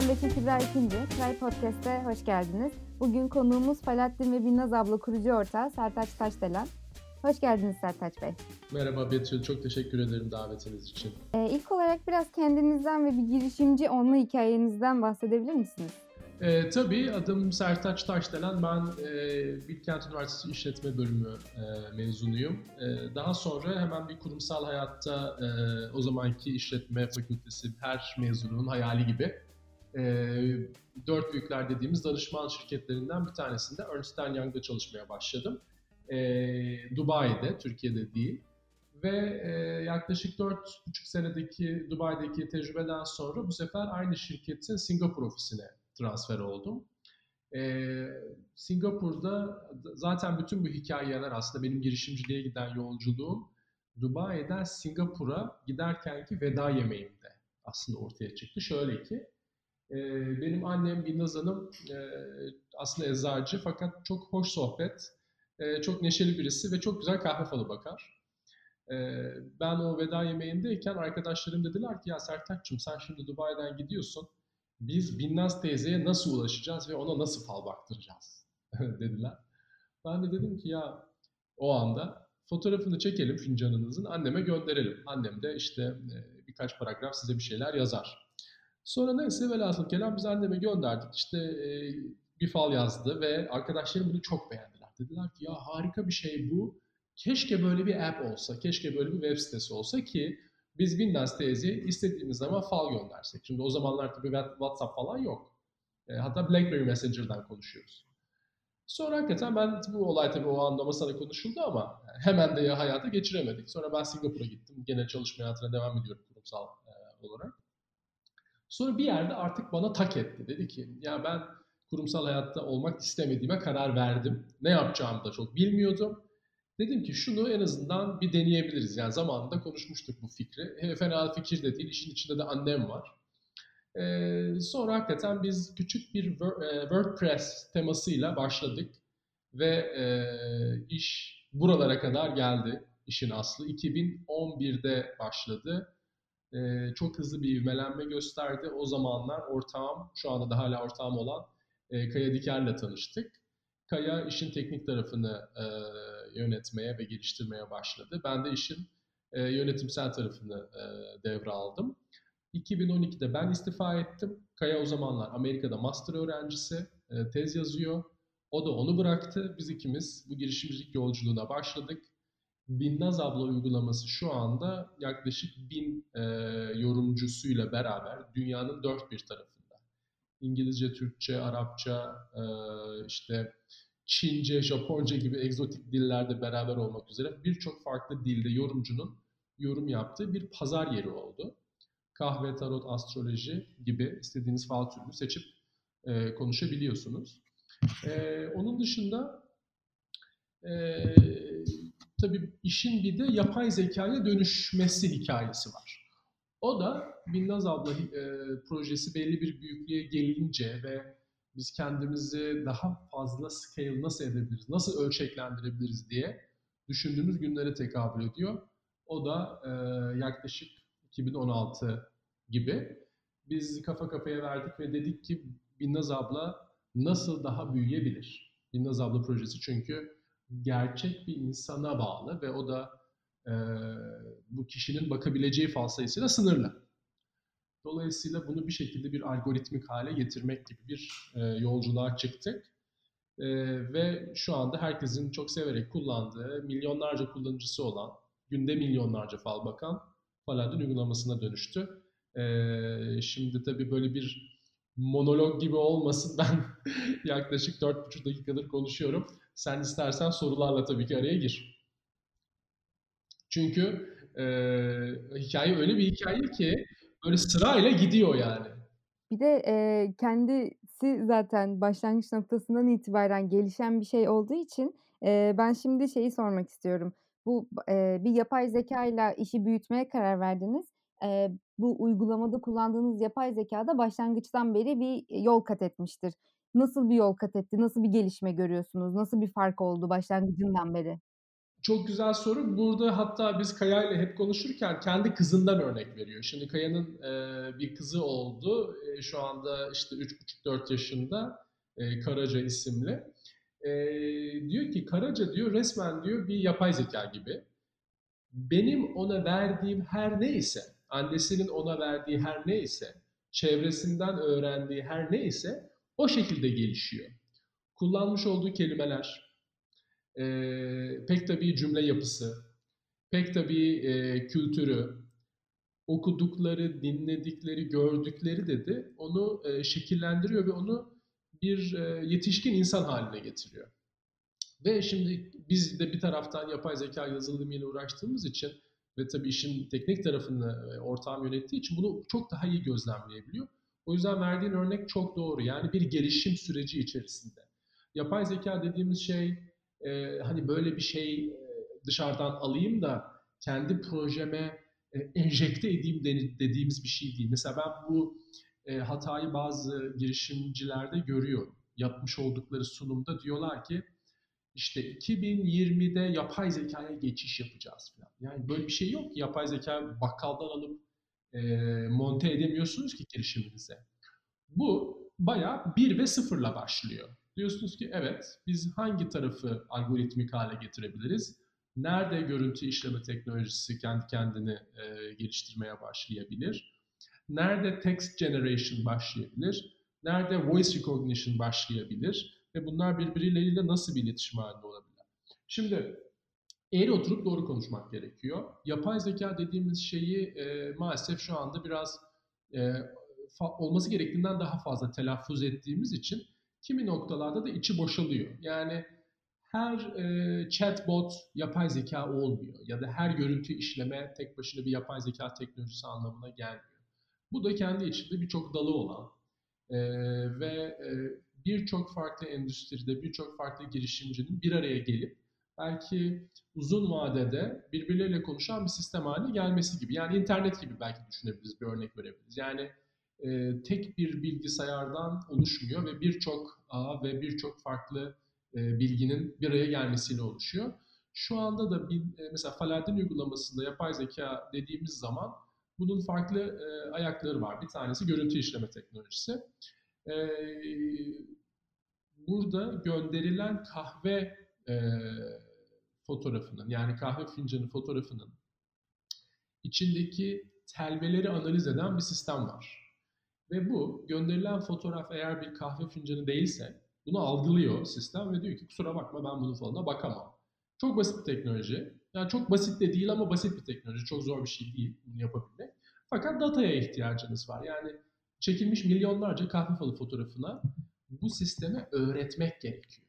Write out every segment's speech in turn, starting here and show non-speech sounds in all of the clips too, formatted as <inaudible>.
ben Betül Kübra İkinci. Tray Podcast'e hoş geldiniz. Bugün konuğumuz Falahattin ve Binnaz abla kurucu ortağı Sertaç Taşdelen. Hoş geldiniz Sertaç Bey. Merhaba Betül, çok teşekkür ederim davetiniz için. Ee, ilk olarak biraz kendinizden ve bir girişimci olma hikayenizden bahsedebilir misiniz? E, tabii adım Sertaç Taşdelen. Ben e, Bilkent Üniversitesi İşletme Bölümü e, mezunuyum. E, daha sonra hemen bir kurumsal hayatta e, o zamanki işletme fakültesi her mezunun hayali gibi e, dört büyükler dediğimiz danışman şirketlerinden bir tanesinde Ernst Young'da çalışmaya başladım. E, Dubai'de, Türkiye'de değil. Ve e, yaklaşık 4,5 senedeki Dubai'deki tecrübeden sonra bu sefer aynı şirketin Singapur ofisine transfer oldum. Ee, Singapur'da zaten bütün bu hikayeler aslında benim girişimciliğe giden yolculuğum Dubai'den Singapur'a giderkenki veda yemeğimde aslında ortaya çıktı. Şöyle ki e, benim annem Binnaz Hanım aslında eczacı fakat çok hoş sohbet, çok neşeli birisi ve çok güzel kahve falı bakar. Ben o veda yemeğindeyken arkadaşlarım dediler ki ya Sertaç'cığım sen şimdi Dubai'den gidiyorsun biz Binnaz teyzeye nasıl ulaşacağız ve ona nasıl fal baktıracağız <laughs> dediler. Ben de dedim ki ya o anda fotoğrafını çekelim fincanınızın anneme gönderelim. Annem de işte birkaç paragraf size bir şeyler yazar. Sonra neyse velhasıl kelam biz anneme gönderdik. İşte e, bir fal yazdı ve arkadaşlarım bunu çok beğendiler. Dediler ki ya harika bir şey bu. Keşke böyle bir app olsa, keşke böyle bir web sitesi olsa ki biz Binnaz teyzeye istediğimiz zaman fal göndersek. Şimdi o zamanlar tabii WhatsApp falan yok. E, hatta BlackBerry Messenger'dan konuşuyoruz. Sonra hakikaten ben bu olay tabii o anda masada konuşuldu ama hemen de ya hayata geçiremedik. Sonra ben Singapur'a gittim. Gene çalışma hayatına devam ediyorum kurumsal e, olarak. Sonra bir yerde artık bana tak etti. Dedi ki ya ben kurumsal hayatta olmak istemediğime karar verdim. Ne yapacağımı da çok bilmiyordum. Dedim ki şunu en azından bir deneyebiliriz. Yani zamanında konuşmuştuk bu fikri. Fena fikir de değil. İşin içinde de annem var. Ee, sonra hakikaten biz küçük bir e, WordPress temasıyla başladık. Ve e, iş buralara kadar geldi. İşin aslı 2011'de başladı. E, çok hızlı bir ivmelenme gösterdi. O zamanlar ortağım, şu anda da hala ortağım olan e, Kaya Diker'le tanıştık. Kaya işin teknik tarafını e, yönetmeye ve geliştirmeye başladı. Ben de işin e, yönetimsel tarafını e, devraldım. 2012'de ben istifa ettim. Kaya o zamanlar Amerika'da master öğrencisi, e, tez yazıyor. O da onu bıraktı. Biz ikimiz bu girişimcilik yolculuğuna başladık. Binnaz abla uygulaması şu anda yaklaşık bin e, yorumcusuyla beraber dünyanın dört bir tarafında. İngilizce, Türkçe, Arapça, e, işte Çince, Japonca gibi egzotik dillerde beraber olmak üzere birçok farklı dilde yorumcunun yorum yaptığı bir pazar yeri oldu. Kahve, tarot, astroloji gibi istediğiniz fal türünü seçip e, konuşabiliyorsunuz. E, onun dışında e, tabii işin bir de yapay zekaya dönüşmesi hikayesi var. O da Binnaz abla e, projesi belli bir büyüklüğe gelince ve biz kendimizi daha fazla scale nasıl edebiliriz, nasıl ölçeklendirebiliriz diye düşündüğümüz günlere tekabül ediyor. O da e, yaklaşık 2016 gibi. Biz kafa kafaya verdik ve dedik ki Binnaz abla nasıl daha büyüyebilir? Binnaz abla projesi çünkü gerçek bir insana bağlı ve o da e, bu kişinin bakabileceği fal sayısıyla sınırlı. Dolayısıyla bunu bir şekilde bir algoritmik hale getirmek gibi bir e, yolculuğa çıktık. E, ve şu anda herkesin çok severek kullandığı, milyonlarca kullanıcısı olan, günde milyonlarca fal bakan Paladin uygulamasına dönüştü. E, şimdi tabii böyle bir monolog gibi olmasın <laughs> ben yaklaşık 4,5 dakikadır konuşuyorum. Sen istersen sorularla tabii ki araya gir. Çünkü e, hikaye öyle bir hikaye ki Böyle sırayla gidiyor yani. Bir de, eee, kendisi zaten başlangıç noktasından itibaren gelişen bir şey olduğu için, eee, ben şimdi şeyi sormak istiyorum. Bu, eee, bir yapay zekâyla işi büyütmeye karar verdiniz. Eee, bu uygulamada kullandığınız yapay zekâ da başlangıçtan beri bir, yol kat etmiştir. Nasıl bir yol kat etti? Nasıl bir gelişme görüyorsunuz? Nasıl bir fark oldu başlangıcından beri? Çok güzel soru. Burada hatta biz Kaya ile hep konuşurken kendi kızından örnek veriyor. Şimdi Kaya'nın e, bir kızı oldu. E, şu anda işte 3,5-4 yaşında e, Karaca isimli. E, diyor ki Karaca diyor resmen diyor bir yapay zeka gibi. Benim ona verdiğim her neyse, annesinin ona verdiği her neyse, çevresinden öğrendiği her neyse o şekilde gelişiyor. Kullanmış olduğu kelimeler, e, pek tabii cümle yapısı, pek tabii e, kültürü, okudukları, dinledikleri, gördükleri dedi onu e, şekillendiriyor ve onu bir e, yetişkin insan haline getiriyor. Ve şimdi biz de bir taraftan yapay zeka yazılımıyla uğraştığımız için ve tabii işin teknik tarafını e, ortağım yönettiği için bunu çok daha iyi gözlemleyebiliyor. O yüzden verdiğin örnek çok doğru. Yani bir gelişim süreci içerisinde. Yapay zeka dediğimiz şey e, hani böyle bir şey e, dışarıdan alayım da kendi projeme e, enjekte edeyim dediğimiz bir şey değil. Mesela ben bu e, hatayı bazı girişimcilerde görüyorum. Yapmış oldukları sunumda diyorlar ki işte 2020'de yapay zekaya geçiş yapacağız falan. Yani böyle bir şey yok yapay zeka bakkaldan alıp e, monte edemiyorsunuz ki girişiminize. Bu bayağı 1 ve 0 ile başlıyor. Diyorsunuz ki evet biz hangi tarafı algoritmik hale getirebiliriz? Nerede görüntü işleme teknolojisi kendi kendini e, geliştirmeye başlayabilir? Nerede text generation başlayabilir? Nerede voice recognition başlayabilir? Ve bunlar birbirleriyle nasıl bir iletişim halinde olabilir? Şimdi eğri oturup doğru konuşmak gerekiyor. Yapay zeka dediğimiz şeyi e, maalesef şu anda biraz e, olması gerektiğinden daha fazla telaffuz ettiğimiz için kimi noktalarda da içi boşalıyor. Yani her e, chatbot yapay zeka olmuyor ya da her görüntü işleme tek başına bir yapay zeka teknolojisi anlamına gelmiyor. Bu da kendi içinde birçok dalı olan e, ve e, birçok farklı endüstride, birçok farklı girişimcinin bir araya gelip belki uzun vadede birbirleriyle konuşan bir sistem haline gelmesi gibi. Yani internet gibi belki düşünebiliriz, bir örnek verebiliriz. Yani e, tek bir bilgisayardan oluşmuyor ve birçok ağ ve birçok farklı e, bilginin bir araya gelmesiyle oluşuyor. Şu anda da bir, e, mesela Faladin uygulamasında yapay zeka dediğimiz zaman bunun farklı e, ayakları var. Bir tanesi görüntü işleme teknolojisi. E, burada gönderilen kahve e, fotoğrafının yani kahve fincanı fotoğrafının içindeki telveleri analiz eden bir sistem var. Ve bu gönderilen fotoğraf eğer bir kahve fincanı değilse bunu algılıyor sistem ve diyor ki kusura bakma ben bunun falına bakamam. Çok basit bir teknoloji. Yani çok basit de değil ama basit bir teknoloji. Çok zor bir şey değil bunu yapabilmek. Fakat dataya ihtiyacınız var. Yani çekilmiş milyonlarca kahve falı fotoğrafına bu sisteme öğretmek gerekiyor.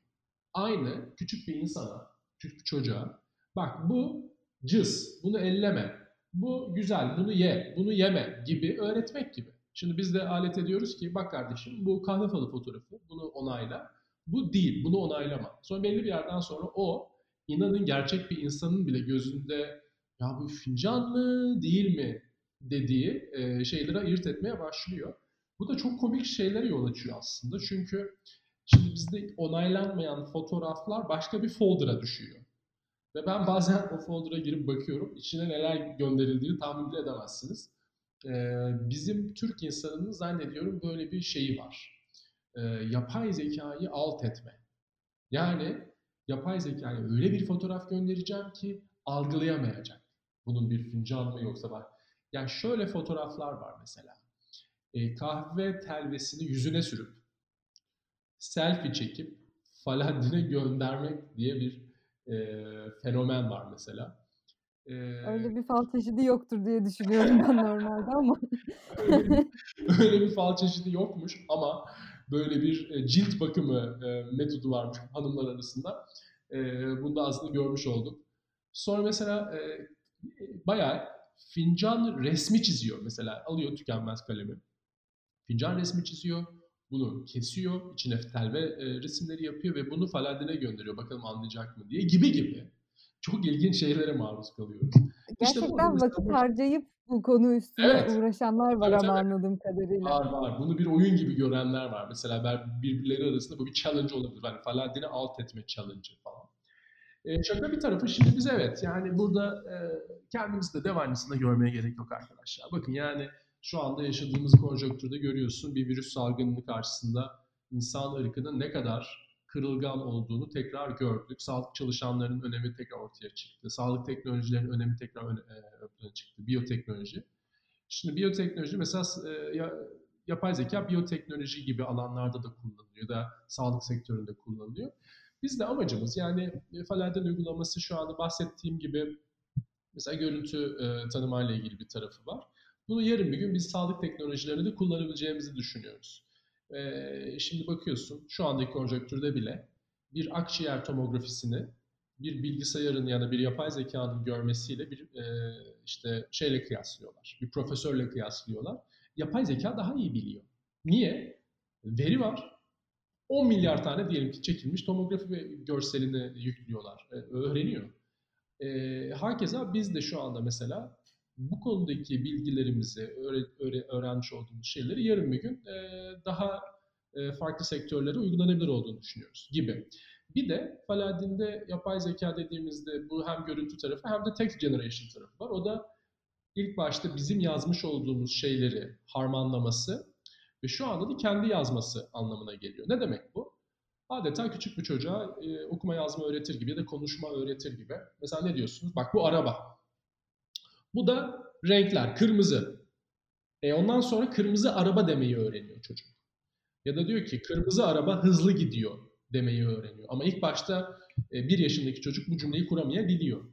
Aynı küçük bir insana, küçük bir çocuğa bak bu cız, bunu elleme, bu güzel, bunu ye, bunu yeme gibi öğretmek gibi. Şimdi biz de alet ediyoruz ki bak kardeşim bu kahve falı fotoğrafı bunu onayla. Bu değil bunu onaylama. Sonra belli bir yerden sonra o inanın gerçek bir insanın bile gözünde ya bu fincan mı değil mi dediği e, şeyleri ayırt etmeye başlıyor. Bu da çok komik şeylere yol açıyor aslında. Çünkü şimdi bizde onaylanmayan fotoğraflar başka bir folder'a düşüyor. Ve ben bazen o folder'a girip bakıyorum. İçine neler gönderildiğini tahmin bile edemezsiniz bizim Türk insanının zannediyorum böyle bir şeyi var. yapay zekayı alt etme. Yani yapay zekaya öyle bir fotoğraf göndereceğim ki algılayamayacak. Bunun bir fincan mı yoksa var. Yani şöyle fotoğraflar var mesela. Kahve telvesini yüzüne sürüp selfie çekip Falahdin'e göndermek diye bir e, fenomen var mesela. Öyle bir fal çeşidi yoktur diye düşünüyorum ben <laughs> normalde ama. öyle, bir, <laughs> öyle bir fal çeşidi yokmuş ama böyle bir cilt bakımı metodu varmış hanımlar arasında. Bunu da aslında görmüş olduk. Sonra mesela bayağı fincan resmi çiziyor mesela. Alıyor tükenmez kalemi. Fincan resmi çiziyor. Bunu kesiyor. içine telve resimleri yapıyor ve bunu Faladin'e gönderiyor. Bakalım anlayacak mı diye gibi gibi çok ilginç şeylere maruz kalıyoruz. Gerçekten işte vakit harcayıp bu konu üstüne evet. uğraşanlar var evet, ama evet. anladığım kadarıyla. Var var. Bunu bir oyun gibi görenler var. Mesela birbirleri arasında bu bir challenge olabilir. Yani Faladin'i alt etme challenge falan. E, şaka bir tarafı şimdi biz evet yani burada e, kendimizi de dev aynısında görmeye gerek yok arkadaşlar. Bakın yani şu anda yaşadığımız konjonktürde görüyorsun bir virüs salgınının karşısında insan ırkının ne kadar kırılgan olduğunu tekrar gördük. Sağlık çalışanlarının önemi tekrar ortaya çıktı. Sağlık teknolojilerinin önemi tekrar öne, e, çıktı. Biyoteknoloji. Şimdi biyoteknoloji mesela e, ya, yapay zeka biyoteknoloji gibi alanlarda da kullanılıyor da sağlık sektöründe kullanılıyor. Biz de amacımız yani Faladen uygulaması şu anda bahsettiğim gibi mesela görüntü e, tanımayla ilgili bir tarafı var. Bunu yarın bir gün biz sağlık teknolojilerinde de kullanabileceğimizi düşünüyoruz. E, şimdi bakıyorsun şu andaki konjonktürde bile bir akciğer tomografisini bir bilgisayarın ya da bir yapay zekanın görmesiyle bir e, işte şeyle kıyaslıyorlar. Bir profesörle kıyaslıyorlar. Yapay zeka daha iyi biliyor. Niye? Veri var. 10 milyar tane diyelim ki çekilmiş tomografi görselini yüklüyorlar. E, öğreniyor. E, herkese biz de şu anda mesela bu konudaki bilgilerimizi, öğre, öğre, öğrenmiş olduğumuz şeyleri yarın bir gün daha farklı sektörlere uygulanabilir olduğunu düşünüyoruz gibi. Bir de Faladin'de yapay zeka dediğimizde bu hem görüntü tarafı hem de text generation tarafı var. O da ilk başta bizim yazmış olduğumuz şeyleri harmanlaması ve şu anda da kendi yazması anlamına geliyor. Ne demek bu? Adeta küçük bir çocuğa e, okuma yazma öğretir gibi ya da konuşma öğretir gibi. Mesela ne diyorsunuz? Bak bu araba. Bu da renkler, kırmızı. E ondan sonra kırmızı araba demeyi öğreniyor çocuk. Ya da diyor ki kırmızı araba hızlı gidiyor demeyi öğreniyor. Ama ilk başta e, bir yaşındaki çocuk bu cümleyi kuramayabiliyor.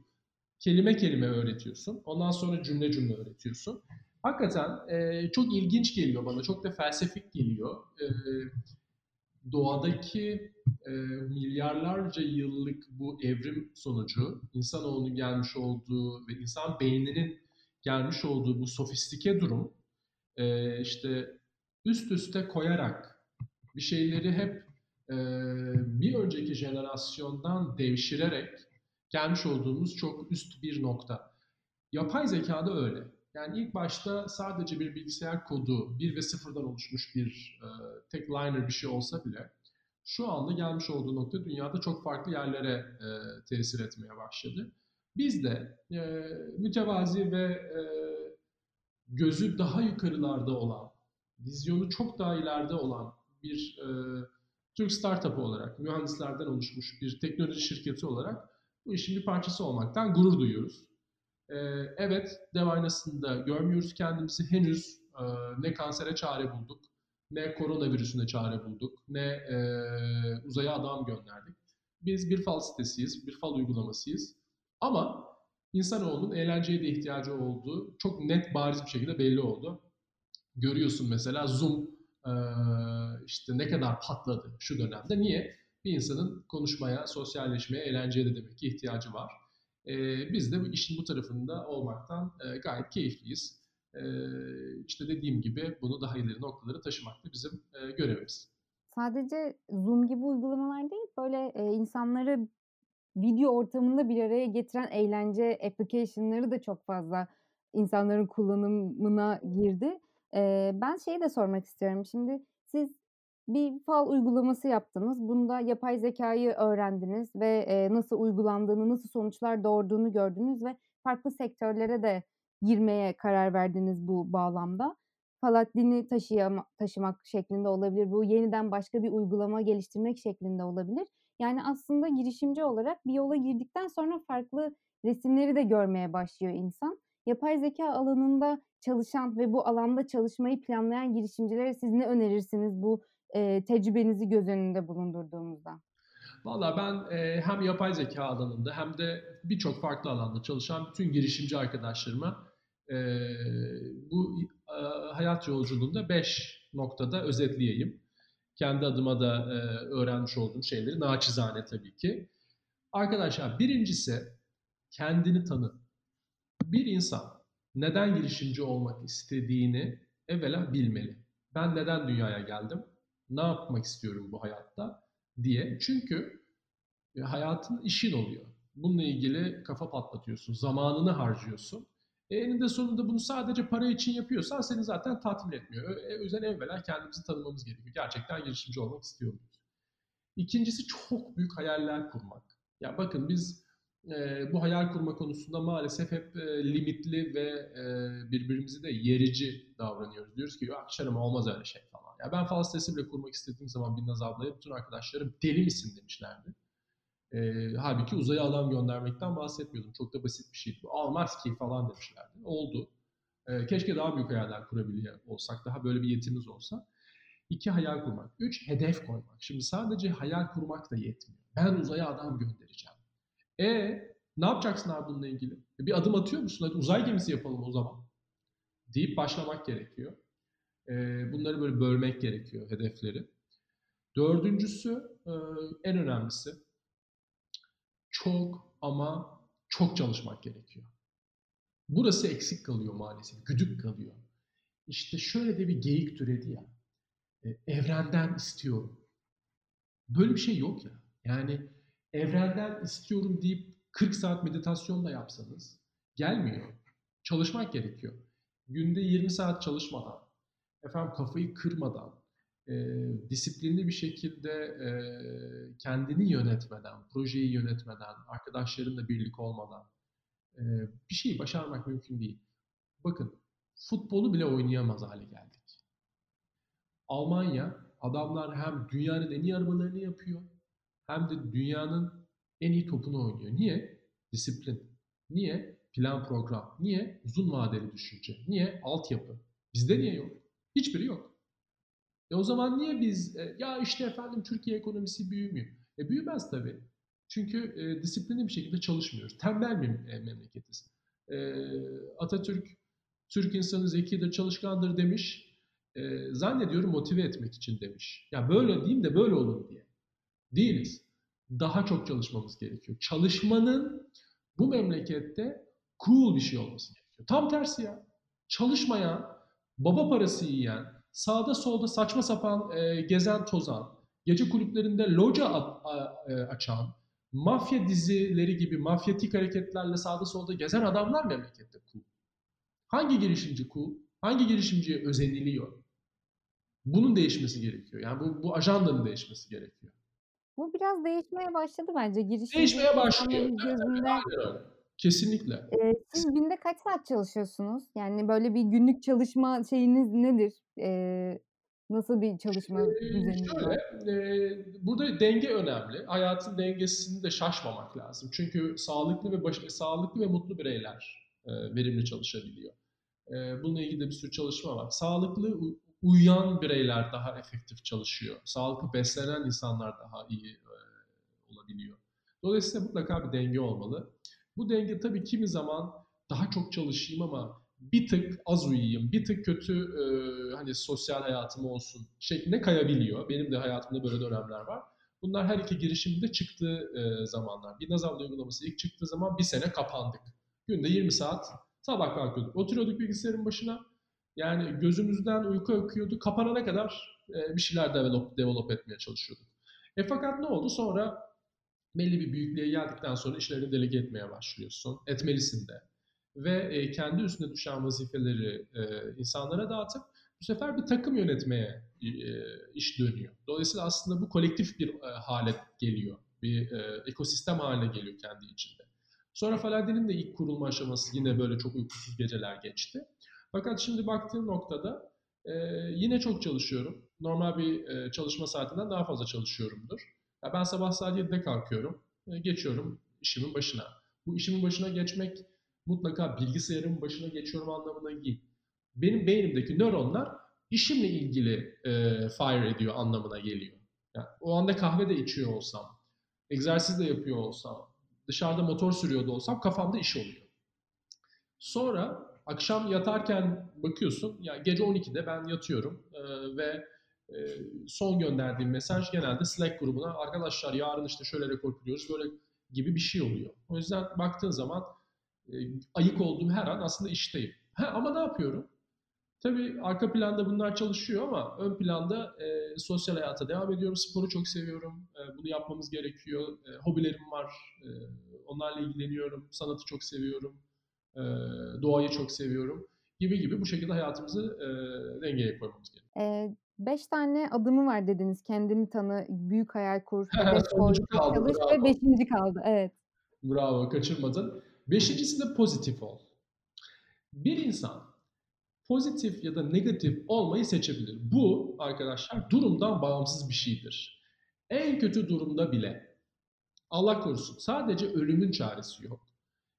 Kelime kelime öğretiyorsun. Ondan sonra cümle cümle öğretiyorsun. Hakikaten e, çok ilginç geliyor bana. Çok da felsefik geliyor. E, doğadaki e, milyarlarca yıllık bu evrim sonucu insanoğlunun gelmiş olduğu ve insan beyninin gelmiş olduğu bu sofistike durum e, işte üst üste koyarak bir şeyleri hep e, bir önceki jenerasyondan devşirerek gelmiş olduğumuz çok üst bir nokta. Yapay zeka da öyle. Yani ilk başta sadece bir bilgisayar kodu, bir ve sıfırdan oluşmuş bir e, tek liner bir şey olsa bile şu anda gelmiş olduğu nokta dünyada çok farklı yerlere e, tesir etmeye başladı. Biz de e, mütevazi ve e, gözü daha yukarılarda olan, vizyonu çok daha ileride olan bir e, Türk startup'ı olarak, mühendislerden oluşmuş bir teknoloji şirketi olarak bu işin bir parçası olmaktan gurur duyuyoruz. Ee, evet, dev aynasında görmüyoruz kendimizi henüz e, ne kansere çare bulduk, ne koronavirüsüne çare bulduk, ne e, uzaya adam gönderdik. Biz bir fal sitesiyiz, bir fal uygulamasıyız. Ama insanoğlunun eğlenceye de ihtiyacı olduğu çok net bariz bir şekilde belli oldu. Görüyorsun mesela Zoom e, işte ne kadar patladı şu dönemde. Niye? Bir insanın konuşmaya, sosyalleşmeye, eğlenceye de demek ki ihtiyacı var. E, biz de işin bu tarafında olmaktan e, gayet keyifliyiz. E, işte dediğim gibi bunu daha ileri noktalara taşımak da bizim e, görevimiz. Sadece Zoom gibi uygulamalar değil, böyle e, insanları video ortamında bir araya getiren eğlence application'ları da çok fazla insanların kullanımına girdi. Eee, ben şeyi de sormak istiyorum. Şimdi siz bir fal uygulaması yaptınız. Bunda yapay zekâyı öğrendiniz ve, eee, nasıl uygulandığını, nasıl sonuçlar doğurduğunu gördünüz ve farklı sektörlere de girmeye karar verdiniz bu bağlamda. Paladin'i taşıyama taşımak şeklinde olabilir. Bu yeniden başka bir uygulama geliştirmek şeklinde olabilir. Yani aslında girişimci olarak bir yola girdikten sonra farklı resimleri de görmeye başlıyor insan. Yapay zeka alanında çalışan ve bu alanda çalışmayı planlayan girişimcilere siz ne önerirsiniz bu, eee, tecrübenizi göz önünde bulundurduğumuzda? Valla ben e, hem yapay zeka alanında hem de birçok farklı alanda çalışan bütün girişimci arkadaşlarıma e, bu e, hayat yolculuğunda 5 noktada özetleyeyim. Kendi adıma da e, öğrenmiş olduğum şeyleri naçizane tabii ki. Arkadaşlar birincisi kendini tanı. Bir insan neden girişimci olmak istediğini evvela bilmeli. Ben neden dünyaya geldim? Ne yapmak istiyorum bu hayatta diye. Çünkü e, hayatın işin oluyor. Bununla ilgili kafa patlatıyorsun, zamanını harcıyorsun. E, eninde sonunda bunu sadece para için yapıyorsan seni zaten tatmin etmiyor. E, o evvela kendimizi tanımamız gerekiyor. Gerçekten girişimci olmak istiyor muyuz? İkincisi çok büyük hayaller kurmak. Ya bakın biz e, bu hayal kurma konusunda maalesef hep e, limitli ve e, birbirimizi de yerici davranıyoruz. Diyoruz ki canım olmaz öyle şey falan. Ya ben fal sitesi bile kurmak istediğim zaman Binnaz ablaya bütün arkadaşlarım deli misin demişlerdi. E, halbuki uzaya adam göndermekten bahsetmiyordum. Çok da basit bir şeydi. Olmaz ki falan demişlerdi. Oldu. E, keşke daha büyük hayaller kurabiliyor olsak. Daha böyle bir yetimiz olsa. İki hayal kurmak. Üç hedef koymak. Şimdi sadece hayal kurmak da yetmiyor. Ben uzaya adam göndereceğim. E ne yapacaksın abi bununla ilgili? E, bir adım atıyor musun? Hadi uzay gemisi yapalım o zaman. Deyip başlamak gerekiyor. Bunları böyle bölmek gerekiyor hedefleri. Dördüncüsü en önemlisi çok ama çok çalışmak gerekiyor. Burası eksik kalıyor maalesef. Güdük kalıyor. İşte şöyle de bir geyik türedi ya. Evrenden istiyorum. Böyle bir şey yok ya. Yani evrenden istiyorum deyip 40 saat meditasyon da yapsanız gelmiyor. Çalışmak gerekiyor. Günde 20 saat çalışmadan, efendim kafayı kırmadan, e, disiplinli bir şekilde e, kendini yönetmeden, projeyi yönetmeden, arkadaşlarınla birlik olmadan e, bir şeyi başarmak mümkün değil. Bakın futbolu bile oynayamaz hale geldik. Almanya adamlar hem dünyanın en iyi arabalarını yapıyor hem de dünyanın en iyi topunu oynuyor. Niye? Disiplin. Niye? Plan program. Niye? Uzun vadeli düşünce. Niye? Altyapı. Bizde niye yok? Hiçbiri yok. E o zaman niye biz e, ya işte efendim Türkiye ekonomisi büyümüyor? E büyümez tabii. Çünkü e, disiplinli bir şekilde çalışmıyoruz. Tembel bir e, memleketiz. E, Atatürk Türk insanı zekidir, çalışkandır demiş. E, zannediyorum motive etmek için demiş. Ya böyle diyeyim de böyle olur diye. Değiliz. Daha çok çalışmamız gerekiyor. Çalışmanın bu memlekette cool bir şey olması gerekiyor. Tam tersi ya. Çalışmayan, baba parası yiyen, sağda solda saçma sapan e, gezen tozan, gece kulüplerinde loca at, a, e, açan, mafya dizileri gibi mafyatik hareketlerle sağda solda gezen adamlar memlekette cool. Hangi girişimci cool? Hangi girişimciye özeniliyor? Bunun değişmesi gerekiyor. Yani bu, bu ajandanın değişmesi gerekiyor. Bu biraz değişmeye başladı bence. Girişimci Değişmeye başlıyor. insanların Evet, evet, gözünde öyle. Kesinlikle. Eee, siz günde kaç saat çalışıyorsunuz? Yani böyle bir günlük çalışma şeyiniz nedir? Eee, nasıl bir çalışma düzeniniz şöyle, var? eee, burada denge önemli. Hayatın dengesini de şaşmamak lazım. Çünkü sağlıklı ve baş, sağlıklı ve mutlu bireyler eee, verimli çalışabiliyor. Eee, bununla ilgili de bir sürü çalışma var. Sağlıklı uyuyan bireyler daha efektif çalışıyor. Sağlıklı beslenen insanlar daha iyi eee, olabiliyor. Dolayısıyla mutlaka bir denge olmalı. Bu denge tabii kimi zaman daha çok çalışayım ama bir tık az uyuyayım, bir tık kötü e, hani sosyal hayatım olsun şeklinde kayabiliyor. Benim de hayatımda böyle dönemler var. Bunlar her iki girişimde çıktığı e, zamanlar. Bir Nazavlı uygulaması ilk çıktığı zaman bir sene kapandık. Günde 20 saat sabah kalkıyorduk. Oturuyorduk bilgisayarın başına. Yani gözümüzden uyku akıyordu. Kapanana kadar e, bir şeyler develop, develop etmeye çalışıyorduk. E fakat ne oldu? Sonra belli bir büyüklüğe geldikten sonra işlerini delege etmeye başlıyorsun. Etmelisin de. Ve e, kendi üstüne düşen vazifeleri e, insanlara dağıtıp bu sefer bir takım yönetmeye e, iş dönüyor. Dolayısıyla aslında bu kolektif bir e, hale geliyor. Bir e, ekosistem haline geliyor kendi içinde. Sonra Faladin'in de ilk kurulma aşaması yine böyle çok uykusuz geceler geçti. Fakat şimdi baktığım noktada e, yine çok çalışıyorum. Normal bir e, çalışma saatinden daha fazla çalışıyorumdur. Ya ben sabah saat 7'de kalkıyorum. E, geçiyorum işimin başına. Bu işimin başına geçmek mutlaka bilgisayarın başına geçiyorum anlamına değil. Benim beynimdeki nöronlar işimle ilgili e, fire ediyor anlamına geliyor. Yani o anda kahve de içiyor olsam, egzersiz de yapıyor olsam, dışarıda motor sürüyor da olsam kafamda iş oluyor. Sonra akşam yatarken bakıyorsun, ya gece 12'de ben yatıyorum e, ve e, son gönderdiğim mesaj genelde Slack grubuna arkadaşlar yarın işte şöyle rekor kırıyoruz böyle gibi bir şey oluyor. O yüzden baktığın zaman e, ayık olduğum her an aslında işteyim. Ha, ama ne yapıyorum? Tabii arka planda bunlar çalışıyor ama ön planda e, sosyal hayata devam ediyorum. Sporu çok seviyorum. E, bunu yapmamız gerekiyor. E, hobilerim var. E, onlarla ilgileniyorum. Sanatı çok seviyorum. E, doğayı çok seviyorum. Gibi gibi bu şekilde hayatımızı e, dengeye koymamız gerekiyor. Eee, 5 tane adımı var dediniz. Kendini tanı, büyük hayal kur, <laughs> hedef koy, çalış ve bravo. 5'inci kaldı. Evet. Bravo, kaçırmadın. Beşincisi de pozitif ol. Bir insan pozitif ya da negatif olmayı seçebilir. Bu arkadaşlar durumdan bağımsız bir şeydir. En kötü durumda bile Allah korusun sadece ölümün çaresi yok.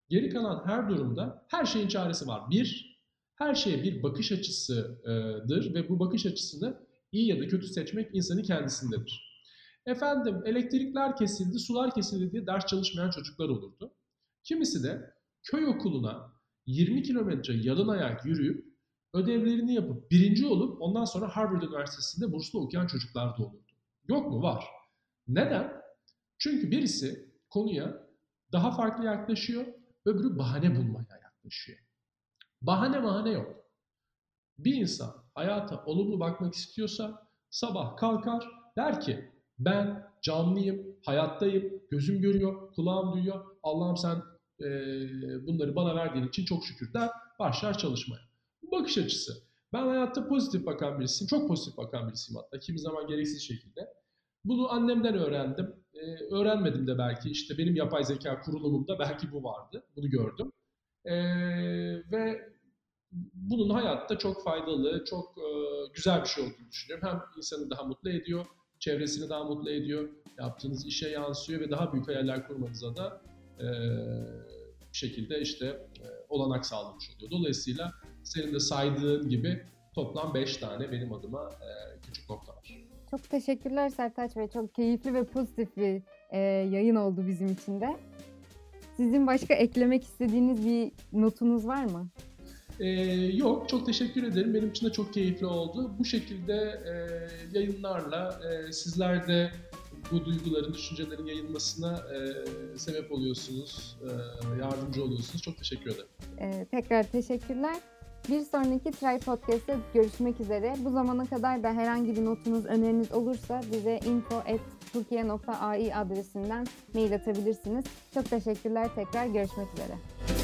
Geri kalan her durumda her şeyin çaresi var. Bir, her şeye bir bakış açısıdır ve bu bakış açısını iyi ya da kötü seçmek insanın kendisindedir. Efendim elektrikler kesildi, sular kesildi diye ders çalışmayan çocuklar olurdu. Kimisi de köy okuluna 20 kilometre yalın ayak yürüyüp ödevlerini yapıp birinci olup ondan sonra Harvard Üniversitesi'nde burslu okuyan çocuklar da olurdu. Yok mu? Var. Neden? Çünkü birisi konuya daha farklı yaklaşıyor, öbürü bahane bulmaya yaklaşıyor. Bahane bahane yok. Bir insan hayata olumlu bakmak istiyorsa sabah kalkar der ki ben canlıyım, hayattayım, gözüm görüyor, kulağım duyuyor. Allah'ım sen e, bunları bana verdiğin için çok şükür der, başlar çalışmaya. Bu bakış açısı. Ben hayatta pozitif bakan birisiyim, çok pozitif bakan birisiyim hatta kimi zaman gereksiz şekilde. Bunu annemden öğrendim. Ee, öğrenmedim de belki işte benim yapay zeka kurulumumda belki bu vardı. Bunu gördüm. Ee, ve bunun hayatta çok faydalı, çok e, güzel bir şey olduğunu düşünüyorum. Hem insanı daha mutlu ediyor, çevresini daha mutlu ediyor, yaptığınız işe yansıyor ve daha büyük hayaller kurmanıza da e, bir şekilde işte e, olanak sağlamış oluyor. Dolayısıyla senin de saydığın gibi toplam 5 tane benim adıma e, küçük nokta var. Çok teşekkürler Sertaç Bey. Çok keyifli ve pozitif bir e, yayın oldu bizim için de. Sizin başka eklemek istediğiniz bir notunuz var mı? Ee, yok, çok teşekkür ederim. Benim için de çok keyifli oldu. Bu şekilde e, yayınlarla e, sizler de bu duyguların, düşüncelerin yayılmasına e, sebep oluyorsunuz, e, yardımcı oluyorsunuz. Çok teşekkür ederim. E, tekrar teşekkürler. Bir sonraki Try Podcast'te görüşmek üzere. Bu zamana kadar da herhangi bir notunuz, öneriniz olursa bize info.turkiye.ai adresinden mail atabilirsiniz. Çok teşekkürler tekrar görüşmek üzere.